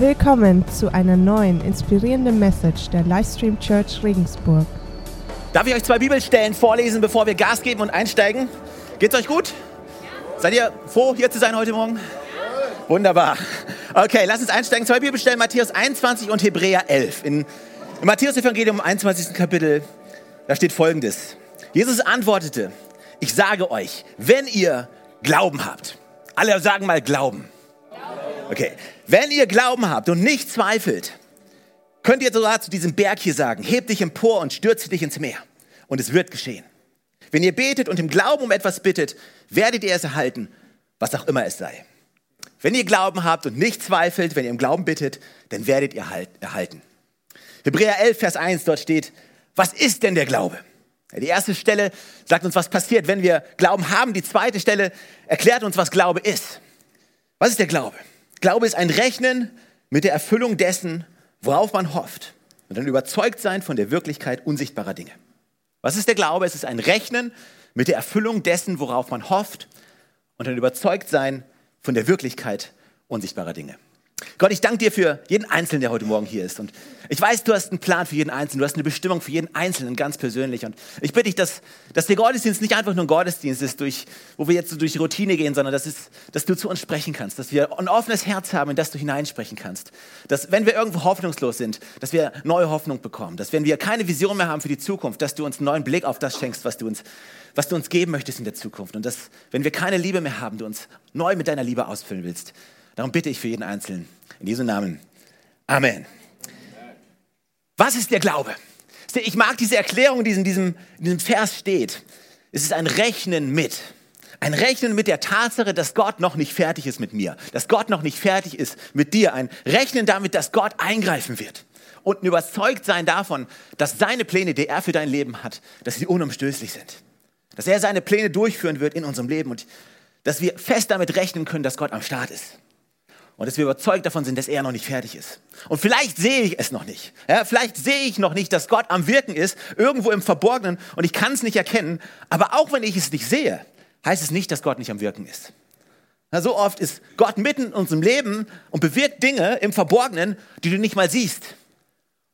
Willkommen zu einer neuen inspirierenden Message der Livestream Church Regensburg. Darf ich euch zwei Bibelstellen vorlesen, bevor wir Gas geben und einsteigen? Geht's euch gut? Seid ihr froh, hier zu sein heute Morgen? Wunderbar. Okay, lass uns einsteigen. Zwei Bibelstellen, Matthäus 21 und Hebräer 11. In, Im Matthäus-Evangelium im 21. Kapitel, da steht folgendes. Jesus antwortete, ich sage euch, wenn ihr Glauben habt, alle sagen mal Glauben. Okay, wenn ihr Glauben habt und nicht zweifelt, könnt ihr sogar zu diesem Berg hier sagen, heb dich empor und stürze dich ins Meer. Und es wird geschehen. Wenn ihr betet und im Glauben um etwas bittet, werdet ihr es erhalten, was auch immer es sei. Wenn ihr Glauben habt und nicht zweifelt, wenn ihr im Glauben bittet, dann werdet ihr halt erhalten. Hebräer 11, Vers 1, dort steht, was ist denn der Glaube? Die erste Stelle sagt uns, was passiert, wenn wir Glauben haben. Die zweite Stelle erklärt uns, was Glaube ist. Was ist der Glaube? Glaube ist ein Rechnen mit der Erfüllung dessen, worauf man hofft und ein Überzeugtsein von der Wirklichkeit unsichtbarer Dinge. Was ist der Glaube? Es ist ein Rechnen mit der Erfüllung dessen, worauf man hofft und ein Überzeugtsein von der Wirklichkeit unsichtbarer Dinge. Gott, ich danke dir für jeden Einzelnen, der heute Morgen hier ist. Und ich weiß, du hast einen Plan für jeden Einzelnen, du hast eine Bestimmung für jeden Einzelnen ganz persönlich. Und ich bitte dich, dass, dass der Gottesdienst nicht einfach nur ein Gottesdienst ist, durch, wo wir jetzt so durch Routine gehen, sondern dass, es, dass du zu uns sprechen kannst, dass wir ein offenes Herz haben, in das du hineinsprechen kannst. Dass, wenn wir irgendwo hoffnungslos sind, dass wir neue Hoffnung bekommen. Dass, wenn wir keine Vision mehr haben für die Zukunft, dass du uns einen neuen Blick auf das schenkst, was du uns, was du uns geben möchtest in der Zukunft. Und dass, wenn wir keine Liebe mehr haben, du uns neu mit deiner Liebe ausfüllen willst. Darum bitte ich für jeden Einzelnen. In Jesu Namen. Amen. Was ist der Glaube? Ich mag diese Erklärung, die in diesem, in diesem Vers steht. Es ist ein Rechnen mit. Ein Rechnen mit der Tatsache, dass Gott noch nicht fertig ist mit mir. Dass Gott noch nicht fertig ist mit dir. Ein Rechnen damit, dass Gott eingreifen wird. Und ein Überzeugtsein davon, dass seine Pläne, die er für dein Leben hat, dass sie unumstößlich sind. Dass er seine Pläne durchführen wird in unserem Leben und dass wir fest damit rechnen können, dass Gott am Start ist und dass wir überzeugt davon sind, dass er noch nicht fertig ist. Und vielleicht sehe ich es noch nicht. Ja, vielleicht sehe ich noch nicht, dass Gott am Wirken ist, irgendwo im Verborgenen und ich kann es nicht erkennen. Aber auch wenn ich es nicht sehe, heißt es nicht, dass Gott nicht am Wirken ist. Ja, so oft ist Gott mitten in unserem Leben und bewirkt Dinge im Verborgenen, die du nicht mal siehst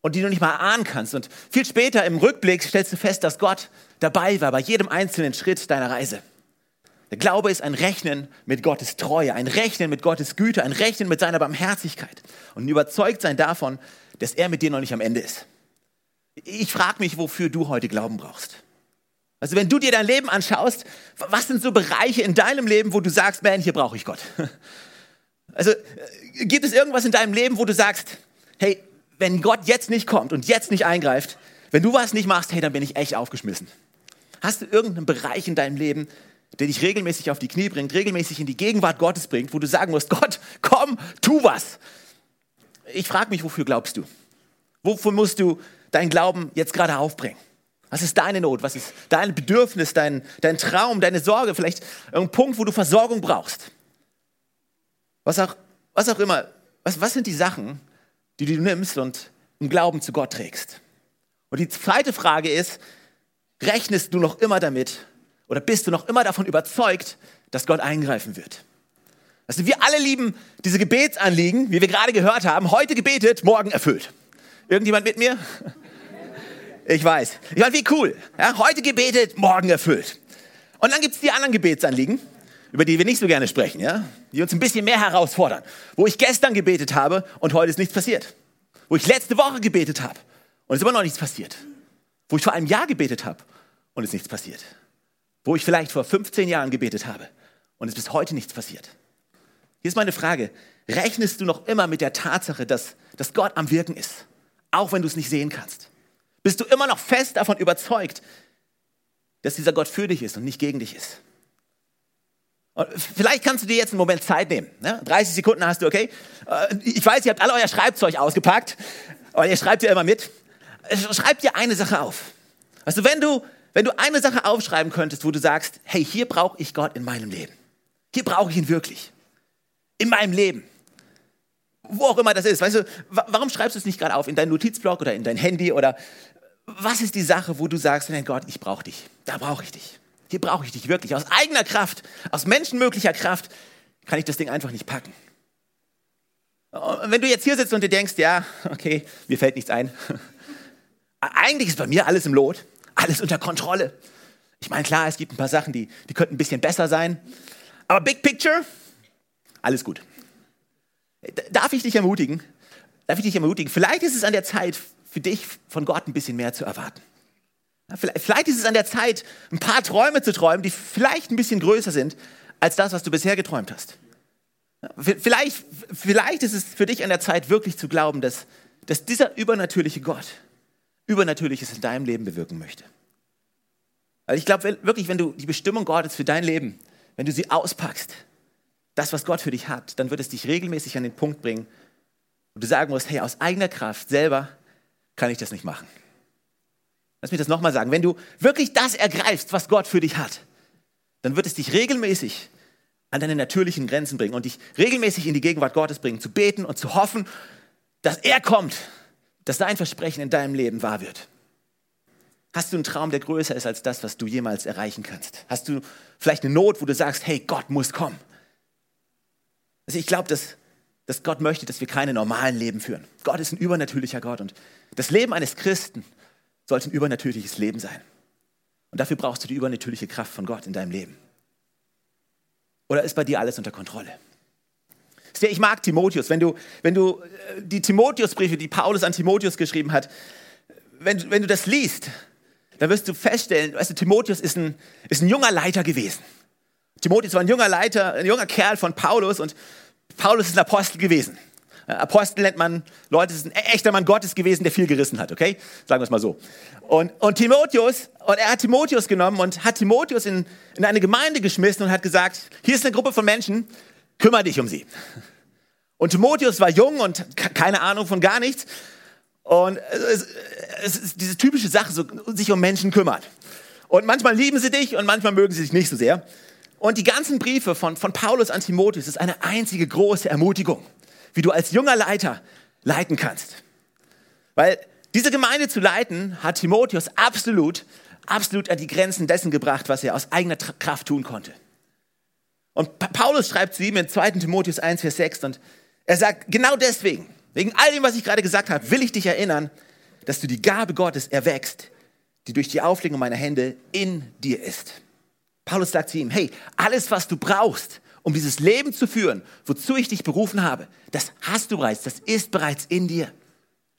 und die du nicht mal ahnen kannst. Und viel später im Rückblick stellst du fest, dass Gott dabei war bei jedem einzelnen Schritt deiner Reise. Der Glaube ist ein Rechnen mit Gottes Treue, ein Rechnen mit Gottes Güte, ein Rechnen mit seiner Barmherzigkeit und ein Überzeugtsein davon, dass er mit dir noch nicht am Ende ist. Ich frage mich, wofür du heute Glauben brauchst. Also wenn du dir dein Leben anschaust, was sind so Bereiche in deinem Leben, wo du sagst, man, hier brauche ich Gott? Also äh, gibt es irgendwas in deinem Leben, wo du sagst, hey, wenn Gott jetzt nicht kommt und jetzt nicht eingreift, wenn du was nicht machst, hey, dann bin ich echt aufgeschmissen. Hast du irgendeinen Bereich in deinem Leben, der dich regelmäßig auf die Knie bringt, regelmäßig in die Gegenwart Gottes bringt, wo du sagen musst, Gott, komm, tu was. Ich frage mich, wofür glaubst du? Wofür musst du deinen Glauben jetzt gerade aufbringen? Was ist deine Not? Was ist dein Bedürfnis, dein, dein Traum, deine Sorge? Vielleicht irgendein Punkt, wo du Versorgung brauchst? Was auch, was auch immer. Was, was sind die Sachen, die du nimmst und im Glauben zu Gott trägst? Und die zweite Frage ist, rechnest du noch immer damit, oder bist du noch immer davon überzeugt, dass Gott eingreifen wird? Also wir alle lieben diese Gebetsanliegen, wie wir gerade gehört haben. Heute gebetet, morgen erfüllt. Irgendjemand mit mir? Ich weiß. Ich meine, wie cool. Ja, heute gebetet, morgen erfüllt. Und dann gibt es die anderen Gebetsanliegen, über die wir nicht so gerne sprechen, ja? die uns ein bisschen mehr herausfordern. Wo ich gestern gebetet habe und heute ist nichts passiert. Wo ich letzte Woche gebetet habe und es ist immer noch nichts passiert. Wo ich vor einem Jahr gebetet habe und es ist nichts passiert wo ich vielleicht vor 15 Jahren gebetet habe und es bis heute nichts passiert. Hier ist meine Frage, rechnest du noch immer mit der Tatsache, dass, dass Gott am Wirken ist, auch wenn du es nicht sehen kannst? Bist du immer noch fest davon überzeugt, dass dieser Gott für dich ist und nicht gegen dich ist? Und vielleicht kannst du dir jetzt einen Moment Zeit nehmen. Ne? 30 Sekunden hast du, okay? Äh, ich weiß, ihr habt alle euer Schreibzeug ausgepackt, aber ihr schreibt ja immer mit. Schreibt dir eine Sache auf. Also wenn du wenn du eine Sache aufschreiben könntest, wo du sagst, hey, hier brauche ich Gott in meinem Leben. Hier brauche ich ihn wirklich. In meinem Leben. Wo auch immer das ist. Weißt du, warum schreibst du es nicht gerade auf? In deinen Notizblock oder in dein Handy oder was ist die Sache, wo du sagst, nein Gott, ich brauche dich. Da brauche ich dich. Hier brauche ich dich wirklich. Aus eigener Kraft, aus menschenmöglicher Kraft kann ich das Ding einfach nicht packen. Und wenn du jetzt hier sitzt und dir denkst, ja, okay, mir fällt nichts ein. Eigentlich ist bei mir alles im Lot, alles unter Kontrolle. Ich meine, klar, es gibt ein paar Sachen, die, die könnten ein bisschen besser sein. Aber Big Picture, alles gut. Darf ich dich ermutigen? Darf ich dich ermutigen? Vielleicht ist es an der Zeit für dich, von Gott ein bisschen mehr zu erwarten. Vielleicht ist es an der Zeit, ein paar Träume zu träumen, die vielleicht ein bisschen größer sind als das, was du bisher geträumt hast. Vielleicht, vielleicht ist es für dich an der Zeit, wirklich zu glauben, dass, dass dieser übernatürliche Gott Übernatürliches in deinem Leben bewirken möchte. Also ich glaube wirklich, wenn du die Bestimmung Gottes für dein Leben, wenn du sie auspackst, das, was Gott für dich hat, dann wird es dich regelmäßig an den Punkt bringen, wo du sagen musst, hey, aus eigener Kraft selber kann ich das nicht machen. Lass mich das nochmal sagen. Wenn du wirklich das ergreifst, was Gott für dich hat, dann wird es dich regelmäßig an deine natürlichen Grenzen bringen und dich regelmäßig in die Gegenwart Gottes bringen, zu beten und zu hoffen, dass er kommt, dass sein Versprechen in deinem Leben wahr wird. Hast du einen Traum, der größer ist als das, was du jemals erreichen kannst? Hast du vielleicht eine Not, wo du sagst, hey, Gott muss kommen? Also ich glaube, dass, dass Gott möchte, dass wir keine normalen Leben führen. Gott ist ein übernatürlicher Gott und das Leben eines Christen sollte ein übernatürliches Leben sein. Und dafür brauchst du die übernatürliche Kraft von Gott in deinem Leben. Oder ist bei dir alles unter Kontrolle? Ich mag Timotheus. Wenn du, wenn du äh, die Timotheusbriefe, die Paulus an Timotheus geschrieben hat, wenn, wenn du das liest, dann wirst du feststellen, weißt du, Timotheus ist ein, ist ein junger Leiter gewesen. Timotheus war ein junger Leiter, ein junger Kerl von Paulus und Paulus ist ein Apostel gewesen. Apostel nennt man Leute, ist ein echter Mann Gottes gewesen, der viel gerissen hat, okay? Sagen wir es mal so. Und, und Timotheus, und er hat Timotheus genommen und hat Timotheus in, in eine Gemeinde geschmissen und hat gesagt, hier ist eine Gruppe von Menschen, kümmere dich um sie. Und Timotheus war jung und keine Ahnung von gar nichts. Und es, es ist diese typische Sache, so, sich um Menschen kümmert. Und manchmal lieben sie dich und manchmal mögen sie dich nicht so sehr. Und die ganzen Briefe von, von Paulus an Timotheus ist eine einzige große Ermutigung, wie du als junger Leiter leiten kannst. Weil diese Gemeinde zu leiten, hat Timotheus absolut, absolut an die Grenzen dessen gebracht, was er aus eigener Kraft tun konnte. Und Paulus schreibt zu ihm in 2. Timotheus 1, Vers 6 und er sagt, genau deswegen, wegen all dem, was ich gerade gesagt habe, will ich dich erinnern, dass du die Gabe Gottes erwächst, die durch die Auflegung meiner Hände in dir ist. Paulus sagt zu ihm, hey, alles, was du brauchst, um dieses Leben zu führen, wozu ich dich berufen habe, das hast du bereits, das ist bereits in dir.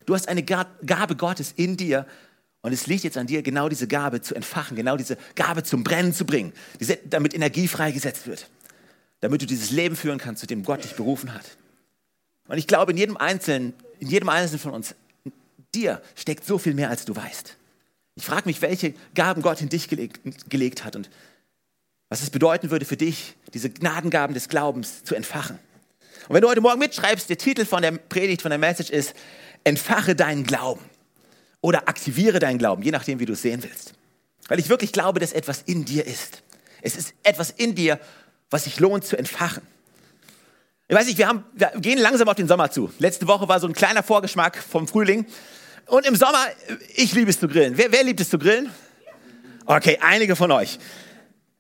Du hast eine Gabe Gottes in dir und es liegt jetzt an dir, genau diese Gabe zu entfachen, genau diese Gabe zum Brennen zu bringen, damit Energie freigesetzt wird, damit du dieses Leben führen kannst, zu dem Gott dich berufen hat. Und ich glaube, in jedem Einzelnen, in jedem Einzelnen von uns, dir steckt so viel mehr, als du weißt. Ich frage mich, welche Gaben Gott in dich gelegt, gelegt hat und was es bedeuten würde für dich, diese Gnadengaben des Glaubens zu entfachen. Und wenn du heute Morgen mitschreibst, der Titel von der Predigt, von der Message ist, entfache deinen Glauben oder aktiviere deinen Glauben, je nachdem, wie du es sehen willst. Weil ich wirklich glaube, dass etwas in dir ist. Es ist etwas in dir, was sich lohnt zu entfachen. Ich weiß nicht, wir, haben, wir gehen langsam auf den Sommer zu. Letzte Woche war so ein kleiner Vorgeschmack vom Frühling. Und im Sommer, ich liebe es zu grillen. Wer, wer liebt es zu grillen? Okay, einige von euch.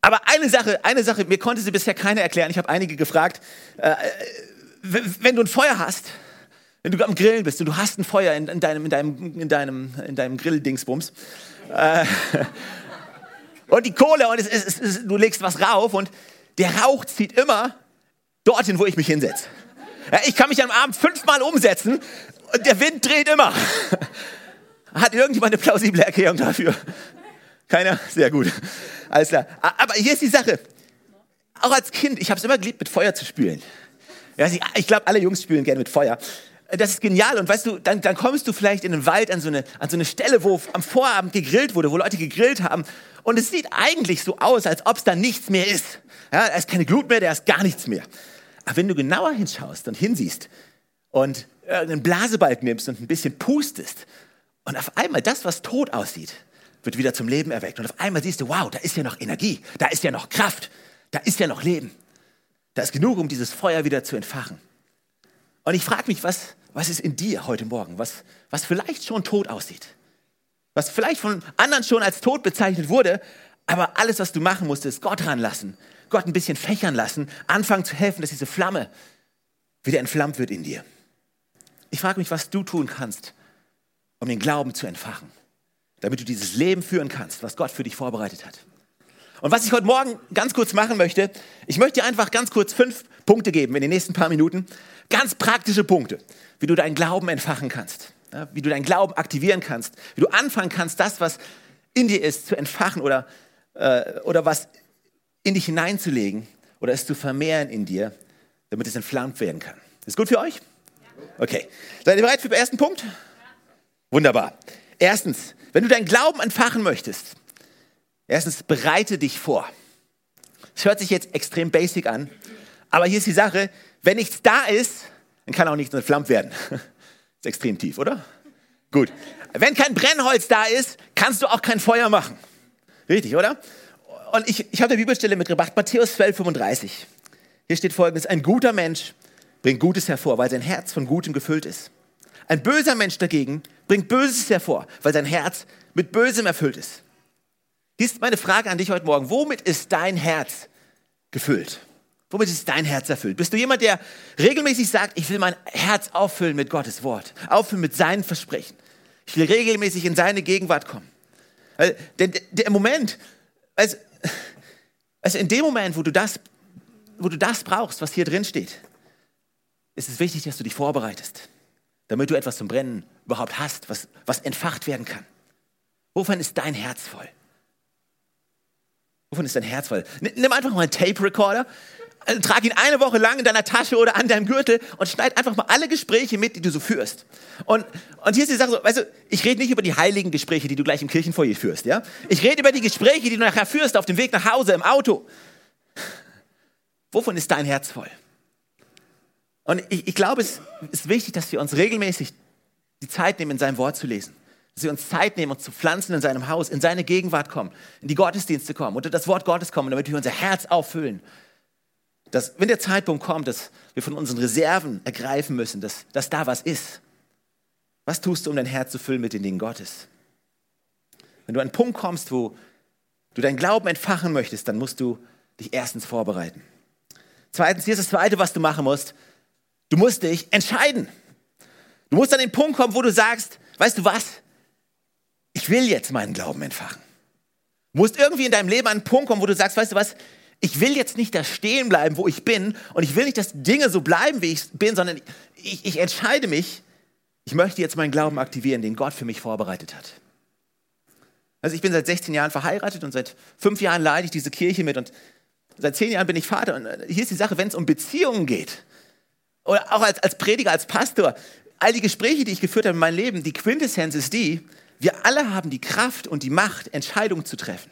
Aber eine Sache, eine Sache, mir konnte sie bisher keiner erklären. Ich habe einige gefragt. Äh, wenn du ein Feuer hast, wenn du am Grillen bist und du hast ein Feuer in, in deinem, in deinem, in deinem, in deinem Grilldingsbums äh, und die Kohle und es, es, es, du legst was rauf und der Rauch zieht immer dorthin, wo ich mich hinsetze. Ja, ich kann mich am Abend fünfmal umsetzen und der Wind dreht immer. Hat irgendjemand eine plausible Erklärung dafür? Keiner? Sehr gut. Alles klar. Aber hier ist die Sache. Auch als Kind, ich habe es immer geliebt, mit Feuer zu spülen. Ich glaube, alle Jungs spülen gerne mit Feuer. Das ist genial. Und weißt du, dann, dann kommst du vielleicht in den Wald an so, eine, an so eine Stelle, wo am Vorabend gegrillt wurde, wo Leute gegrillt haben. Und es sieht eigentlich so aus, als ob es da nichts mehr ist. Ja, da ist keine Glut mehr, da ist gar nichts mehr. Aber wenn du genauer hinschaust und hinsiehst und einen Blasebalg nimmst und ein bisschen pustest und auf einmal das, was tot aussieht, wird wieder zum Leben erweckt. Und auf einmal siehst du, wow, da ist ja noch Energie, da ist ja noch Kraft, da ist ja noch Leben. Da ist genug, um dieses Feuer wieder zu entfachen. Und ich frage mich, was, was ist in dir heute Morgen, was, was vielleicht schon tot aussieht, was vielleicht von anderen schon als tot bezeichnet wurde, aber alles, was du machen musst, ist Gott ranlassen, Gott ein bisschen fächern lassen, anfangen zu helfen, dass diese Flamme wieder entflammt wird in dir. ich frage mich, was du tun kannst, um den Glauben zu entfachen, damit du dieses Leben führen kannst, was Gott für dich vorbereitet hat. Und was ich heute Morgen ganz kurz machen möchte, ich möchte dir einfach ganz kurz fünf Punkte geben in den nächsten paar Minuten. Ganz praktische Punkte, wie du deinen Glauben entfachen kannst, ja, wie du deinen Glauben aktivieren kannst, wie du anfangen kannst, das, was in dir ist, zu entfachen oder, äh, oder was in dich hineinzulegen oder es zu vermehren in dir, damit es entflammt werden kann. Ist gut für euch? Okay. Seid ihr bereit für den ersten Punkt? Wunderbar. Erstens, wenn du deinen Glauben entfachen möchtest, erstens bereite dich vor. Es hört sich jetzt extrem basic an, aber hier ist die Sache, wenn nichts da ist, dann kann auch nichts entflammt werden. Ist extrem tief, oder? Gut. Wenn kein Brennholz da ist, kannst du auch kein Feuer machen. Richtig, oder? Und ich, ich habe eine Bibelstelle mitgebracht, Matthäus 12, 35. Hier steht folgendes, ein guter Mensch bringt Gutes hervor, weil sein Herz von Gutem gefüllt ist. Ein böser Mensch dagegen bringt Böses hervor, weil sein Herz mit Bösem erfüllt ist. Hier ist meine Frage an dich heute Morgen. Womit ist dein Herz gefüllt? Womit ist dein Herz erfüllt? Bist du jemand, der regelmäßig sagt, ich will mein Herz auffüllen mit Gottes Wort, auffüllen mit seinen Versprechen. Ich will regelmäßig in seine Gegenwart kommen. Denn der Moment, also, also in dem Moment, wo du das, wo du das brauchst, was hier drin steht, ist es wichtig, dass du dich vorbereitest, damit du etwas zum Brennen überhaupt hast, was, was entfacht werden kann. Wovon ist dein Herz voll? Wovon ist dein Herz voll? Nimm einfach mal einen Tape-Recorder, äh, trag ihn eine Woche lang in deiner Tasche oder an deinem Gürtel und schneid einfach mal alle Gespräche mit, die du so führst. Und, und hier ist die Sache so, weißt du, ich rede nicht über die heiligen Gespräche, die du gleich im Kirchenfoyer führst, ja? Ich rede über die Gespräche, die du nachher führst auf dem Weg nach Hause, im Auto. Wovon ist dein Herz voll? Und ich, ich glaube, es ist wichtig, dass wir uns regelmäßig die Zeit nehmen, in seinem Wort zu lesen. Dass wir uns Zeit nehmen, uns zu pflanzen in seinem Haus, in seine Gegenwart kommen, in die Gottesdienste kommen, unter das Wort Gottes kommen, damit wir unser Herz auffüllen. Dass, wenn der Zeitpunkt kommt, dass wir von unseren Reserven ergreifen müssen, dass, dass da was ist. Was tust du, um dein Herz zu füllen mit den Dingen Gottes? Wenn du an einen Punkt kommst, wo du deinen Glauben entfachen möchtest, dann musst du dich erstens vorbereiten. Zweitens, hier ist das Zweite, was du machen musst. Du musst dich entscheiden. Du musst an den Punkt kommen, wo du sagst, weißt du was? Ich will jetzt meinen Glauben entfachen. Du musst irgendwie in deinem Leben an einen Punkt kommen, wo du sagst, weißt du was? Ich will jetzt nicht da stehen bleiben, wo ich bin und ich will nicht, dass Dinge so bleiben, wie ich bin, sondern ich, ich entscheide mich, ich möchte jetzt meinen Glauben aktivieren, den Gott für mich vorbereitet hat. Also ich bin seit 16 Jahren verheiratet und seit fünf Jahren leide ich diese Kirche mit und seit zehn Jahren bin ich Vater. Und hier ist die Sache, wenn es um Beziehungen geht, oder auch als, als Prediger, als Pastor, all die Gespräche, die ich geführt habe in meinem Leben, die Quintessenz ist die, wir alle haben die Kraft und die Macht, Entscheidungen zu treffen.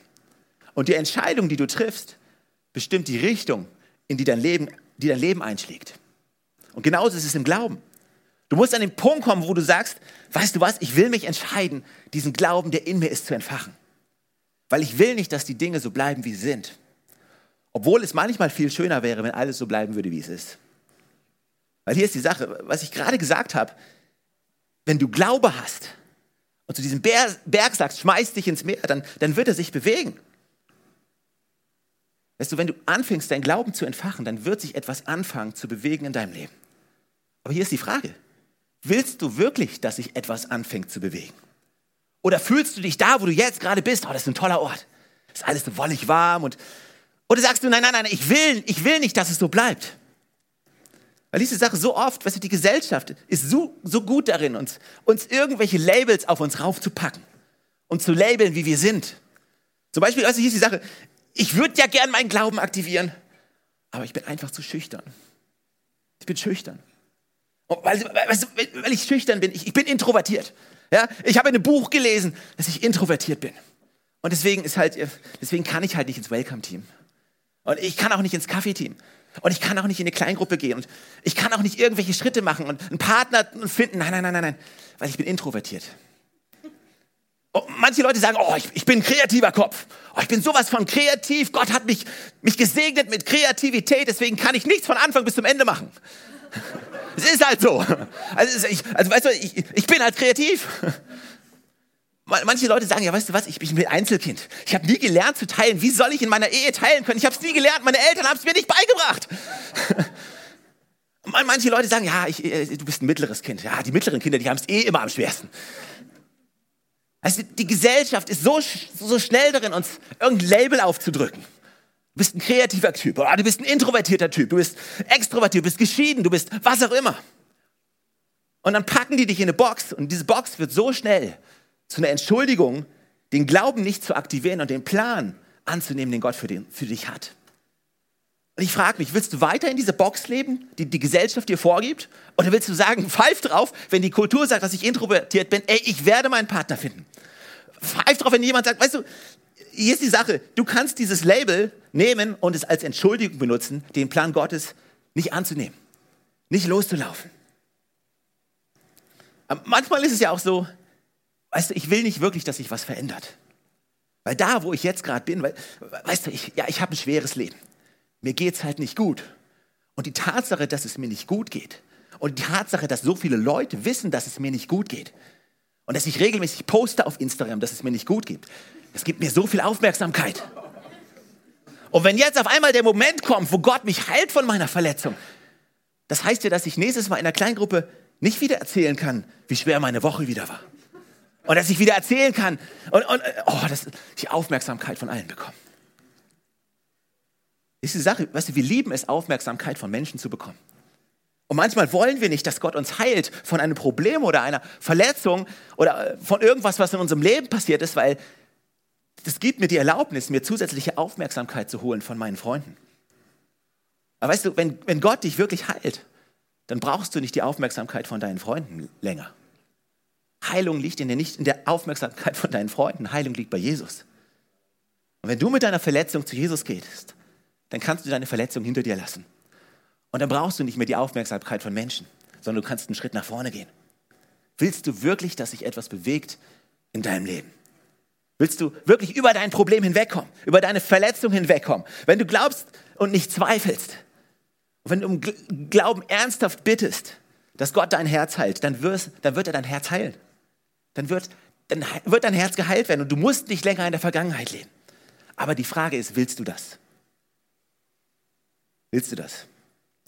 Und die Entscheidung, die du triffst, bestimmt die Richtung, in die dein Leben, die dein Leben einschlägt. Und genauso ist es im Glauben. Du musst an den Punkt kommen, wo du sagst, weißt du was, ich will mich entscheiden, diesen Glauben, der in mir ist, zu entfachen. Weil ich will nicht, dass die Dinge so bleiben, wie sie sind. Obwohl es manchmal viel schöner wäre, wenn alles so bleiben würde, wie es ist. Weil hier ist die Sache, was ich gerade gesagt habe, wenn du Glaube hast und zu diesem Berg sagst, schmeiß dich ins Meer, dann, dann wird er sich bewegen. Weißt du, wenn du anfängst, deinen Glauben zu entfachen, dann wird sich etwas anfangen zu bewegen in deinem Leben. Aber hier ist die Frage, willst du wirklich, dass sich etwas anfängt zu bewegen? Oder fühlst du dich da, wo du jetzt gerade bist, oh, das ist ein toller Ort, das ist alles so wollig warm und oder sagst du, nein, nein, nein, ich will, ich will nicht, dass es so bleibt. Weil diese Sache so oft, weißt du, die Gesellschaft ist so, so gut darin, uns, uns irgendwelche Labels auf uns raufzupacken und zu labeln, wie wir sind. Zum Beispiel, also hier ist die Sache, ich würde ja gern meinen Glauben aktivieren, aber ich bin einfach zu schüchtern. Ich bin schüchtern. Weil, du, weil ich schüchtern bin, ich, ich bin introvertiert. Ja? Ich habe in einem Buch gelesen, dass ich introvertiert bin. Und deswegen ist halt, deswegen kann ich halt nicht ins Welcome-Team. Und ich kann auch nicht ins Kaffee-Team. Und ich kann auch nicht in eine Kleingruppe gehen. Und ich kann auch nicht irgendwelche Schritte machen und einen Partner finden. Nein, nein, nein, nein, nein. Weil ich bin introvertiert. Oh, manche Leute sagen, oh, ich, ich bin ein kreativer Kopf. Oh, ich bin sowas von kreativ. Gott hat mich, mich gesegnet mit Kreativität. Deswegen kann ich nichts von Anfang bis zum Ende machen. Es ist halt so. Also, ich, also weißt du, ich, ich bin halt kreativ. Manche Leute sagen, ja, weißt du was, ich bin Einzelkind. Ich habe nie gelernt zu teilen. Wie soll ich in meiner Ehe teilen können? Ich habe es nie gelernt. Meine Eltern haben es mir nicht beigebracht. Manche Leute sagen, ja, ich, äh, du bist ein mittleres Kind. Ja, die mittleren Kinder, die haben es eh immer am schwersten. Also die Gesellschaft ist so, so schnell darin, uns irgendein Label aufzudrücken. Du bist ein kreativer Typ oder du bist ein introvertierter Typ, du bist extrovertiert, du bist geschieden, du bist was auch immer. Und dann packen die dich in eine Box und diese Box wird so schnell zu einer Entschuldigung, den Glauben nicht zu aktivieren und den Plan anzunehmen, den Gott für, den, für dich hat. Und ich frage mich, willst du weiter in dieser Box leben, die die Gesellschaft dir vorgibt? Oder willst du sagen, pfeif drauf, wenn die Kultur sagt, dass ich introvertiert bin, ey, ich werde meinen Partner finden. Pfeif drauf, wenn jemand sagt, weißt du, hier ist die Sache, du kannst dieses Label nehmen und es als Entschuldigung benutzen, den Plan Gottes nicht anzunehmen, nicht loszulaufen. Aber manchmal ist es ja auch so, weißt du, ich will nicht wirklich, dass sich was verändert. Weil da, wo ich jetzt gerade bin, weil, weißt du, ich, ja, ich habe ein schweres Leben mir geht es halt nicht gut. Und die Tatsache, dass es mir nicht gut geht und die Tatsache, dass so viele Leute wissen, dass es mir nicht gut geht und dass ich regelmäßig poste auf Instagram, dass es mir nicht gut geht, das gibt mir so viel Aufmerksamkeit. Und wenn jetzt auf einmal der Moment kommt, wo Gott mich heilt von meiner Verletzung, das heißt ja, dass ich nächstes Mal in einer Kleingruppe nicht wieder erzählen kann, wie schwer meine Woche wieder war. Und dass ich wieder erzählen kann und, und oh, dass ich Aufmerksamkeit von allen bekomme ist die Sache, weißt du, wir lieben es, Aufmerksamkeit von Menschen zu bekommen. Und manchmal wollen wir nicht, dass Gott uns heilt von einem Problem oder einer Verletzung oder äh, von irgendwas, was in unserem Leben passiert ist, weil das gibt mir die Erlaubnis, mir zusätzliche Aufmerksamkeit zu holen von meinen Freunden. Aber weißt du, wenn, wenn Gott dich wirklich heilt, dann brauchst du nicht die Aufmerksamkeit von deinen Freunden länger. Heilung liegt in der, nicht in der Aufmerksamkeit von deinen Freunden, Heilung liegt bei Jesus. Und wenn du mit deiner Verletzung zu Jesus gehst, dann kannst du deine Verletzung hinter dir lassen. Und dann brauchst du nicht mehr die Aufmerksamkeit von Menschen, sondern du kannst einen Schritt nach vorne gehen. Willst du wirklich, dass sich etwas bewegt in deinem Leben? Willst du wirklich über dein Problem hinwegkommen, über deine Verletzung hinwegkommen? Wenn du glaubst und nicht zweifelst, wenn du um Glauben ernsthaft bittest, dass Gott dein Herz heilt, dann, wirst, dann wird er dein Herz heilen. Dann wird, dann wird dein Herz geheilt werden und du musst nicht länger in der Vergangenheit leben. Aber die Frage ist, willst du das? Willst du das?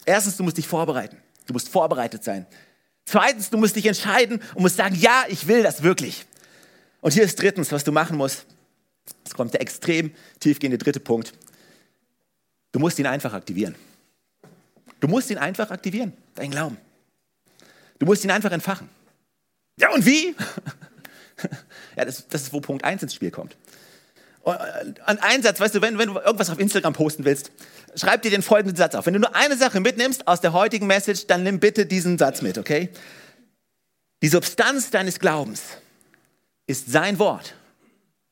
Erstens, du musst dich vorbereiten. Du musst vorbereitet sein. Zweitens, du musst dich entscheiden und musst sagen, ja, ich will das wirklich. Und hier ist drittens, was du machen musst. Es kommt der extrem tiefgehende dritte Punkt. Du musst ihn einfach aktivieren. Du musst ihn einfach aktivieren, dein Glauben. Du musst ihn einfach entfachen. Ja, und wie? ja, das, das ist, wo Punkt 1 ins Spiel kommt. Ein Einsatz, weißt du, wenn, wenn du irgendwas auf Instagram posten willst, schreib dir den folgenden Satz auf. Wenn du nur eine Sache mitnimmst aus der heutigen Message, dann nimm bitte diesen Satz mit, okay? Die Substanz deines Glaubens ist sein Wort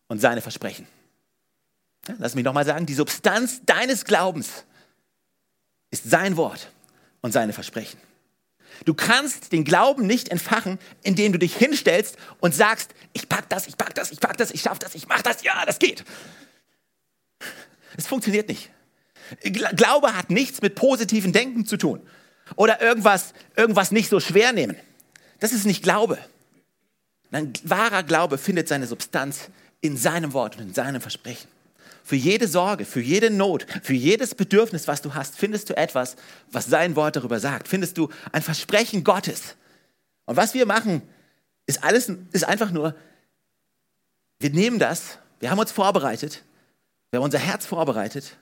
und seine Versprechen. Ja, lass mich nochmal sagen, die Substanz deines Glaubens ist sein Wort und seine Versprechen. Du kannst den Glauben nicht entfachen, indem du dich hinstellst und sagst, ich pack das, ich pack das, ich pack das, ich schaff das, ich mach das, ja, das geht. Es funktioniert nicht. Glaube hat nichts mit positiven Denken zu tun oder irgendwas, irgendwas nicht so schwer nehmen. Das ist nicht Glaube. Nein, wahrer Glaube findet seine Substanz in seinem Wort und in seinem Versprechen. Für jede Sorge, für jede Not, für jedes Bedürfnis, was du hast, findest du etwas, was sein Wort darüber sagt. Findest du ein Versprechen Gottes. Und was wir machen, ist alles, ist einfach nur, wir nehmen das, wir haben uns vorbereitet, wir haben unser Herz vorbereitet,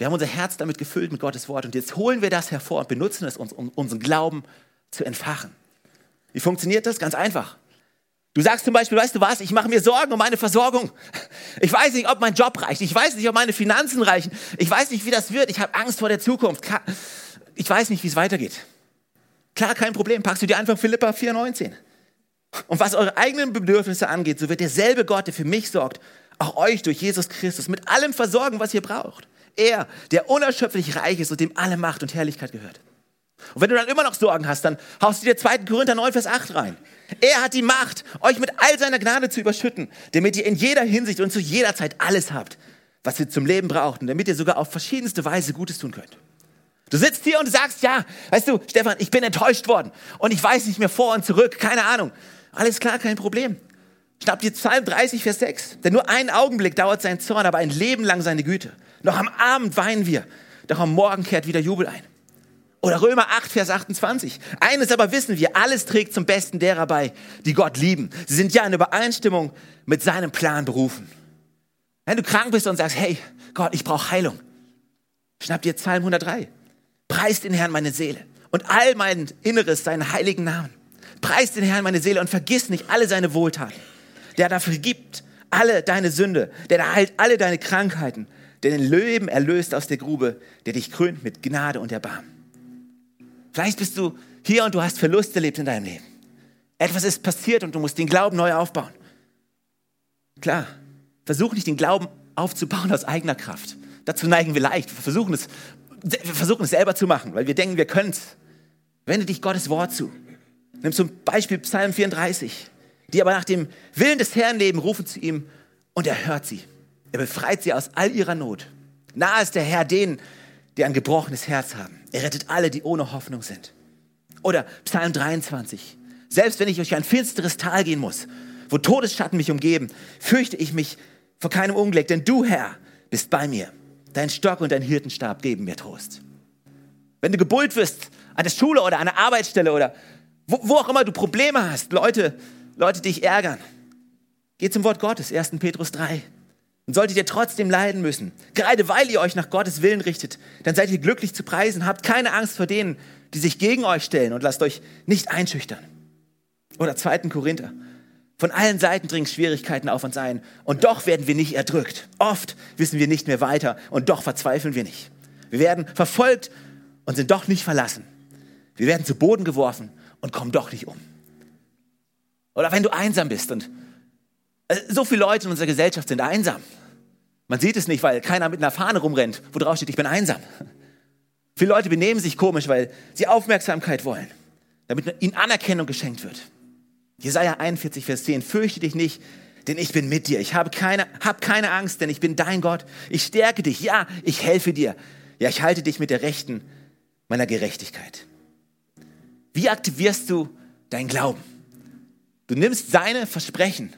wir haben unser Herz damit gefüllt mit Gottes Wort und jetzt holen wir das hervor und benutzen es, um unseren Glauben zu entfachen. Wie funktioniert das? Ganz einfach. Du sagst zum Beispiel, weißt du was, ich mache mir Sorgen um meine Versorgung. Ich weiß nicht, ob mein Job reicht. Ich weiß nicht, ob meine Finanzen reichen. Ich weiß nicht, wie das wird. Ich habe Angst vor der Zukunft. Ich weiß nicht, wie es weitergeht. Klar, kein Problem. Packst du dir einfach Philippa 4,19. Und was eure eigenen Bedürfnisse angeht, so wird derselbe Gott, der für mich sorgt, auch euch durch Jesus Christus mit allem versorgen, was ihr braucht. Er, der unerschöpflich reich ist und dem alle Macht und Herrlichkeit gehört. Und wenn du dann immer noch Sorgen hast, dann haust du dir 2. Korinther 9, Vers 8 rein. Er hat die Macht, euch mit all seiner Gnade zu überschütten, damit ihr in jeder Hinsicht und zu jeder Zeit alles habt, was ihr zum Leben braucht und damit ihr sogar auf verschiedenste Weise Gutes tun könnt. Du sitzt hier und sagst, ja, weißt du, Stefan, ich bin enttäuscht worden und ich weiß nicht mehr vor und zurück, keine Ahnung. Alles klar, kein Problem. Schnapp dir Psalm 30, Vers 6. Denn nur einen Augenblick dauert sein Zorn, aber ein Leben lang seine Güte. Noch am Abend weinen wir, doch am Morgen kehrt wieder Jubel ein. Oder Römer 8, Vers 28. Eines aber wissen wir, alles trägt zum Besten derer bei, die Gott lieben. Sie sind ja in Übereinstimmung mit seinem Plan berufen. Wenn du krank bist und sagst, hey Gott, ich brauche Heilung, schnapp dir Psalm 103. Preist den Herrn meine Seele und all mein Inneres seinen heiligen Namen. Preist den Herrn meine Seele und vergiss nicht alle seine Wohltaten. Der dafür gibt alle deine Sünde, der da heilt alle deine Krankheiten, der den Löwen erlöst aus der Grube, der dich krönt mit Gnade und Erbarmen. Vielleicht bist du hier und du hast Verlust erlebt in deinem Leben. Etwas ist passiert und du musst den Glauben neu aufbauen. Klar, versuch nicht den Glauben aufzubauen aus eigener Kraft. Dazu neigen wir leicht. Wir versuchen es, wir versuchen es selber zu machen, weil wir denken, wir können es. Wende dich Gottes Wort zu. Nimm zum Beispiel Psalm 34. Die aber nach dem Willen des Herrn leben, rufen zu ihm und er hört sie. Er befreit sie aus all ihrer Not. Nahe ist der Herr denen, die ein gebrochenes Herz haben. Er rettet alle, die ohne Hoffnung sind. Oder Psalm 23. Selbst wenn ich durch ein finsteres Tal gehen muss, wo Todesschatten mich umgeben, fürchte ich mich vor keinem Unglück, denn du, Herr, bist bei mir. Dein Stock und dein Hirtenstab geben mir Trost. Wenn du gebullt wirst an der Schule oder an der Arbeitsstelle oder wo, wo auch immer du Probleme hast, Leute, Leute dich ärgern, geh zum Wort Gottes, 1. Petrus 3. Und solltet ihr trotzdem leiden müssen, gerade weil ihr euch nach Gottes Willen richtet, dann seid ihr glücklich zu preisen. Habt keine Angst vor denen, die sich gegen euch stellen und lasst euch nicht einschüchtern. Oder 2. Korinther. Von allen Seiten dringen Schwierigkeiten auf uns ein und doch werden wir nicht erdrückt. Oft wissen wir nicht mehr weiter und doch verzweifeln wir nicht. Wir werden verfolgt und sind doch nicht verlassen. Wir werden zu Boden geworfen und kommen doch nicht um. Oder wenn du einsam bist und äh, so viele Leute in unserer Gesellschaft sind einsam. Man sieht es nicht, weil keiner mit einer Fahne rumrennt, wo drauf steht, ich bin einsam. Viele Leute benehmen sich komisch, weil sie Aufmerksamkeit wollen, damit ihnen Anerkennung geschenkt wird. Jesaja 41, Vers 10, fürchte dich nicht, denn ich bin mit dir. Ich habe keine, hab keine Angst, denn ich bin dein Gott. Ich stärke dich. Ja, ich helfe dir. Ja, ich halte dich mit der Rechten meiner Gerechtigkeit. Wie aktivierst du dein Glauben? Du nimmst seine Versprechen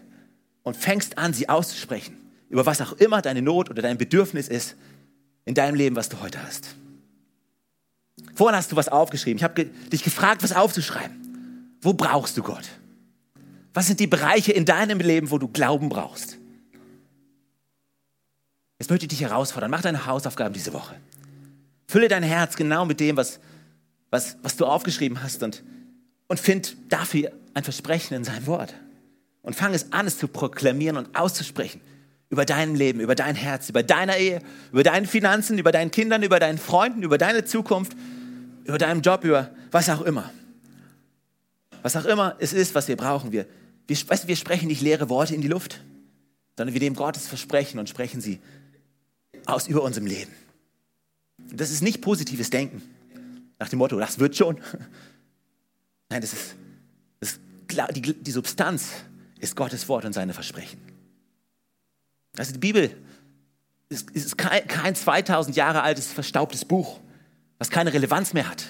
und fängst an, sie auszusprechen über was auch immer deine Not oder dein Bedürfnis ist in deinem Leben, was du heute hast. Vorhin hast du was aufgeschrieben. Ich habe ge dich gefragt, was aufzuschreiben. Wo brauchst du Gott? Was sind die Bereiche in deinem Leben, wo du Glauben brauchst? Jetzt möchte ich dich herausfordern. Mach deine Hausaufgaben diese Woche. Fülle dein Herz genau mit dem, was, was, was du aufgeschrieben hast und, und find dafür ein Versprechen in seinem Wort. Und fang es an, es zu proklamieren und auszusprechen über dein Leben, über dein Herz, über deine Ehe, über deine Finanzen, über deinen Kindern, über deinen Freunden, über deine Zukunft, über deinen Job, über was auch immer. Was auch immer es ist, was wir brauchen. Wir, wir, weißt, wir sprechen nicht leere Worte in die Luft, sondern wir nehmen Gottes Versprechen und sprechen sie aus über unserem Leben. Das ist nicht positives Denken nach dem Motto, das wird schon. Nein, das ist, das ist die, die Substanz ist Gottes Wort und seine Versprechen. Also die Bibel ist, ist kein, kein 2000 Jahre altes, verstaubtes Buch, was keine Relevanz mehr hat.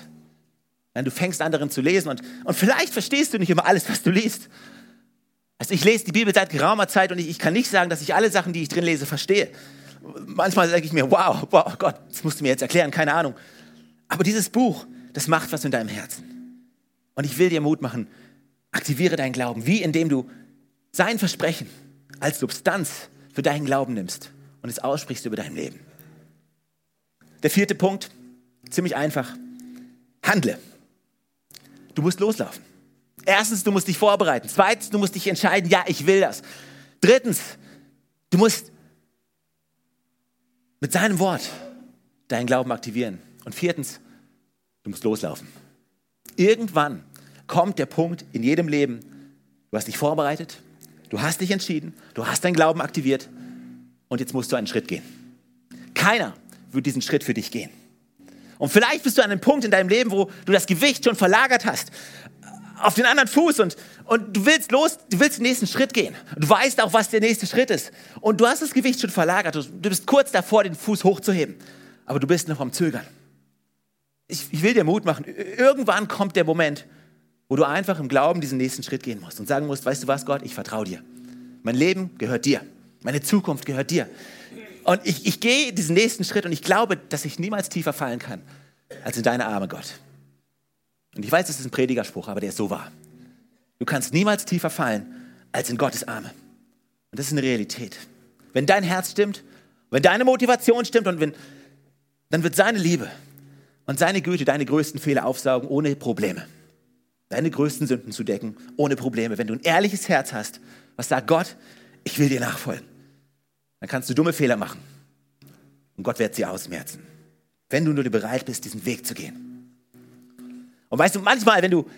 Du fängst an darin zu lesen und, und vielleicht verstehst du nicht immer alles, was du liest. Also ich lese die Bibel seit geraumer Zeit und ich, ich kann nicht sagen, dass ich alle Sachen, die ich drin lese, verstehe. Manchmal sage ich mir, wow, wow, Gott, das musst du mir jetzt erklären, keine Ahnung. Aber dieses Buch, das macht was in deinem Herzen. Und ich will dir Mut machen, aktiviere deinen Glauben, wie indem du sein Versprechen als Substanz für deinen Glauben nimmst und es aussprichst über dein Leben. Der vierte Punkt, ziemlich einfach. Handle. Du musst loslaufen. Erstens, du musst dich vorbereiten. Zweitens, du musst dich entscheiden, ja, ich will das. Drittens, du musst mit seinem Wort deinen Glauben aktivieren. Und viertens, du musst loslaufen. Irgendwann kommt der Punkt in jedem Leben, du hast dich vorbereitet, Du hast dich entschieden, du hast deinen Glauben aktiviert und jetzt musst du einen Schritt gehen. Keiner wird diesen Schritt für dich gehen. Und vielleicht bist du an einem Punkt in deinem Leben, wo du das Gewicht schon verlagert hast auf den anderen Fuß und, und du willst los, du willst den nächsten Schritt gehen. Du weißt auch, was der nächste Schritt ist. Und du hast das Gewicht schon verlagert. Du bist kurz davor, den Fuß hochzuheben. Aber du bist noch am Zögern. Ich, ich will dir Mut machen. Irgendwann kommt der Moment, wo du einfach im Glauben diesen nächsten Schritt gehen musst und sagen musst, weißt du was, Gott, ich vertraue dir. Mein Leben gehört dir. Meine Zukunft gehört dir. Und ich, ich gehe diesen nächsten Schritt und ich glaube, dass ich niemals tiefer fallen kann, als in deine Arme, Gott. Und ich weiß, das ist ein Predigerspruch, aber der ist so wahr. Du kannst niemals tiefer fallen als in Gottes Arme. Und das ist eine Realität. Wenn dein Herz stimmt, wenn deine Motivation stimmt und wenn, dann wird seine Liebe und seine Güte deine größten Fehler aufsaugen ohne Probleme. Deine größten Sünden zu decken ohne Probleme. Wenn du ein ehrliches Herz hast, was sagt Gott, ich will dir nachfolgen, dann kannst du dumme Fehler machen. Und Gott wird sie ausmerzen. Wenn du nur bereit bist, diesen Weg zu gehen. Und weißt du, manchmal, wenn du,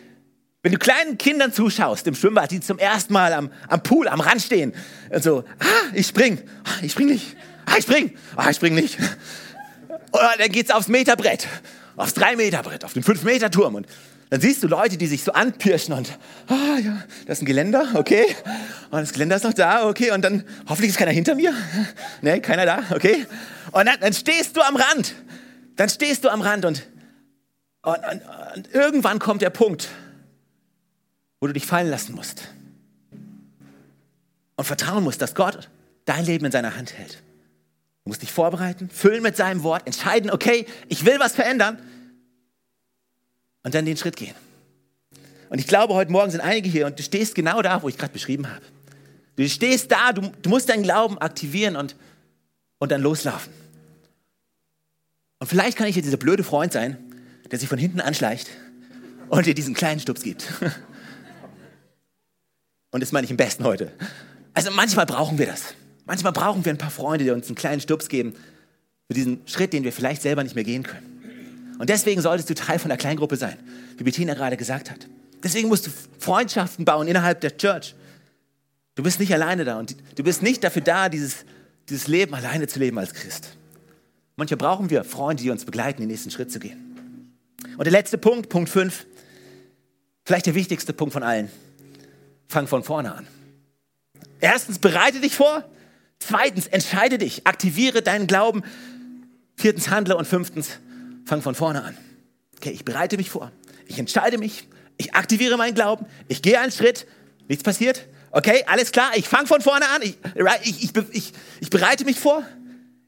wenn du kleinen Kindern zuschaust im Schwimmbad, die zum ersten Mal am, am Pool, am Rand stehen und so, ah, ich spring, ah, ich spring nicht, ah, ich spring, ah, ich spring nicht. Oder dann geht's aufs Meterbrett, aufs Drei-Meter-Brett, auf den Fünf-Meter-Turm und dann siehst du Leute, die sich so anpirschen und, ah ja, das ist ein Geländer, okay. Und das Geländer ist noch da, okay. Und dann, hoffentlich ist keiner hinter mir. Ne, keiner da, okay. Und dann, dann stehst du am Rand. Dann stehst du am Rand und, und, und, und irgendwann kommt der Punkt, wo du dich fallen lassen musst. Und vertrauen musst, dass Gott dein Leben in seiner Hand hält. Du musst dich vorbereiten, füllen mit seinem Wort, entscheiden, okay, ich will was verändern und dann den Schritt gehen. Und ich glaube, heute Morgen sind einige hier und du stehst genau da, wo ich gerade beschrieben habe. Du stehst da, du, du musst deinen Glauben aktivieren und, und dann loslaufen. Und vielleicht kann ich hier dieser blöde Freund sein, der sich von hinten anschleicht und dir diesen kleinen Stups gibt. Und das meine ich im Besten heute. Also manchmal brauchen wir das. Manchmal brauchen wir ein paar Freunde, die uns einen kleinen Stups geben für diesen Schritt, den wir vielleicht selber nicht mehr gehen können. Und deswegen solltest du Teil von der Kleingruppe sein, wie Bettina gerade gesagt hat. Deswegen musst du Freundschaften bauen innerhalb der Church. Du bist nicht alleine da und du bist nicht dafür da, dieses, dieses Leben alleine zu leben als Christ. Manchmal brauchen wir Freunde, die uns begleiten, den nächsten Schritt zu gehen. Und der letzte Punkt, Punkt 5, vielleicht der wichtigste Punkt von allen. Fang von vorne an. Erstens, bereite dich vor. Zweitens, entscheide dich, aktiviere deinen Glauben. Viertens, handle. Und fünftens, fang von vorne an. Okay, ich bereite mich vor. Ich entscheide mich. Ich aktiviere meinen Glauben. Ich gehe einen Schritt. Nichts passiert. Okay, alles klar. Ich fange von vorne an. Ich, ich, ich, ich, bereite mich vor.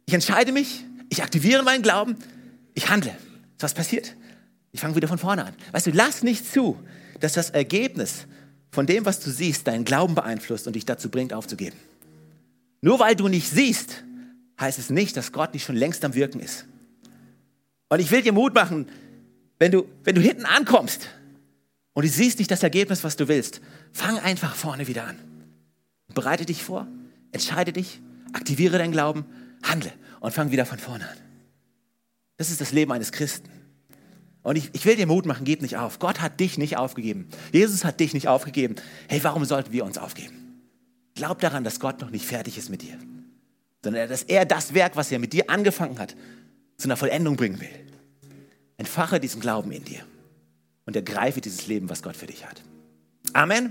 Ich entscheide mich. Ich aktiviere meinen Glauben. Ich handle. Was passiert? Ich fange wieder von vorne an. Weißt du, lass nicht zu, dass das Ergebnis von dem, was du siehst, deinen Glauben beeinflusst und dich dazu bringt, aufzugeben. Nur weil du nicht siehst, heißt es nicht, dass Gott nicht schon längst am Wirken ist. Und ich will dir Mut machen, wenn du, wenn du hinten ankommst und du siehst nicht das Ergebnis, was du willst, fang einfach vorne wieder an. Bereite dich vor, entscheide dich, aktiviere deinen Glauben, handle und fang wieder von vorne an. Das ist das Leben eines Christen. Und ich, ich will dir Mut machen, gib nicht auf. Gott hat dich nicht aufgegeben. Jesus hat dich nicht aufgegeben. Hey, warum sollten wir uns aufgeben? Glaub daran, dass Gott noch nicht fertig ist mit dir, sondern dass er das Werk, was er mit dir angefangen hat, zu einer Vollendung bringen will. Entfache diesen Glauben in dir und ergreife dieses Leben, was Gott für dich hat. Amen.